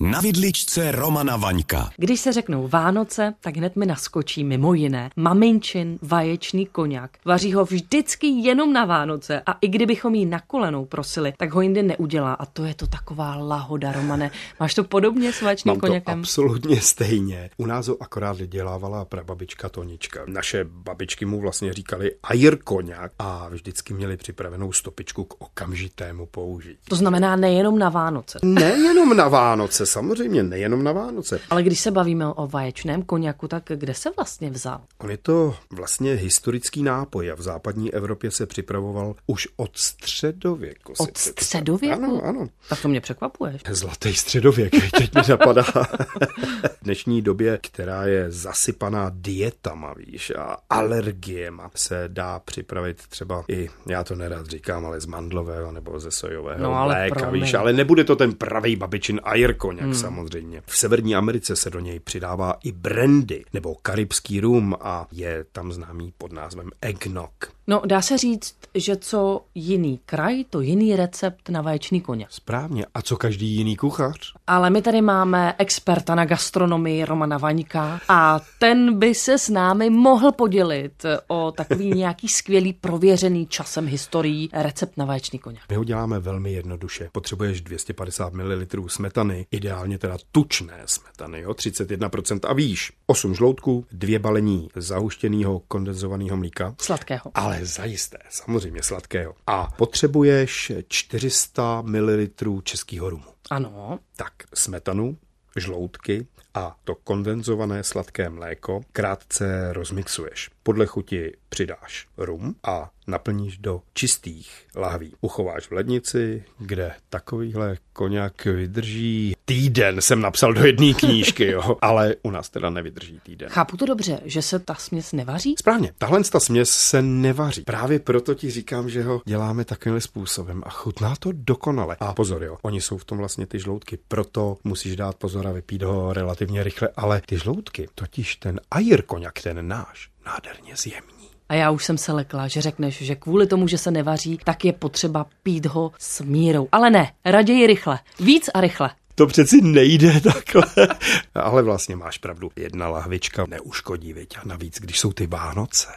Na vidličce Romana Vaňka. Když se řeknou Vánoce, tak hned mi naskočí mimo jiné maminčin vaječný koněk. Vaří ho vždycky jenom na Vánoce a i kdybychom jí na kolenou prosili, tak ho jindy neudělá a to je to taková lahoda, Romane. Máš to podobně s vaječným Mám koněkem? to absolutně stejně. U nás ho akorát dělávala prababička Tonička. Naše babičky mu vlastně říkali ajr koněk a vždycky měli připravenou stopičku k okamžitému použití. To znamená nejenom na Vánoce. Nejenom na Vánoce, samozřejmě nejenom na Vánoce. Ale když se bavíme o vaječném koněku, tak kde se vlastně vzal? On je to vlastně historický nápoj a v západní Evropě se připravoval už od středověku. Od středověku? Ano, ano. Tak to mě překvapuješ. Zlatý středověk, teď mi napadá. v dnešní době, která je zasypaná dietama, víš, a alergiema, se dá připravit třeba i, já to nerad říkám, ale z mandlového nebo ze sojového No, ale mléka, promiň. víš, ale nebude to ten pravý babičin ajerkoněk hmm. samozřejmě. V Severní Americe se do něj přidává i brandy nebo karibský rum a je tam známý pod názvem eggnog. No, dá se říct, že co jiný kraj, to jiný recept na vaječný koněk. Správně. A co každý jiný kuchař? Ale my tady máme experta na gastronomii Romana Vaňka a ten by se s námi mohl podělit o takový nějaký skvělý prověřený časem historií recept na vaječný koněk. My ho děláme velmi jednoduše. Potřebuješ 250 ml smetany, ideálně teda tučné smetany, jo, 31% a výš. 8 žloutků, dvě balení zahuštěného kondenzovaného mlíka, Sladkého. ale zajisté, samozřejmě sladkého. A potřebuješ 400 ml českého rumu. Ano, Tak smetanu, žloutky a to kondenzované sladké mléko krátce rozmixuješ. Podle chuti přidáš rum a naplníš do čistých lahví. Uchováš v lednici, kde takovýhle koněk vydrží týden, jsem napsal do jedné knížky, jo, ale u nás teda nevydrží týden. chápu to dobře, že se ta směs nevaří? Správně, tahle ta směs se nevaří. Právě proto ti říkám, že ho děláme takovým způsobem a chutná to dokonale. A pozor, jo, oni jsou v tom vlastně ty žloutky, proto musíš dát pozor a vypít ho relativně rychle, ale ty žloutky, totiž ten ajr koněk, ten náš, nádherně zjemní. A já už jsem se lekla, že řekneš, že kvůli tomu, že se nevaří, tak je potřeba pít ho s mírou. Ale ne, raději rychle. Víc a rychle. To přeci nejde takhle. Ale vlastně máš pravdu. Jedna lahvička neuškodí, viď? A navíc, když jsou ty Vánoce.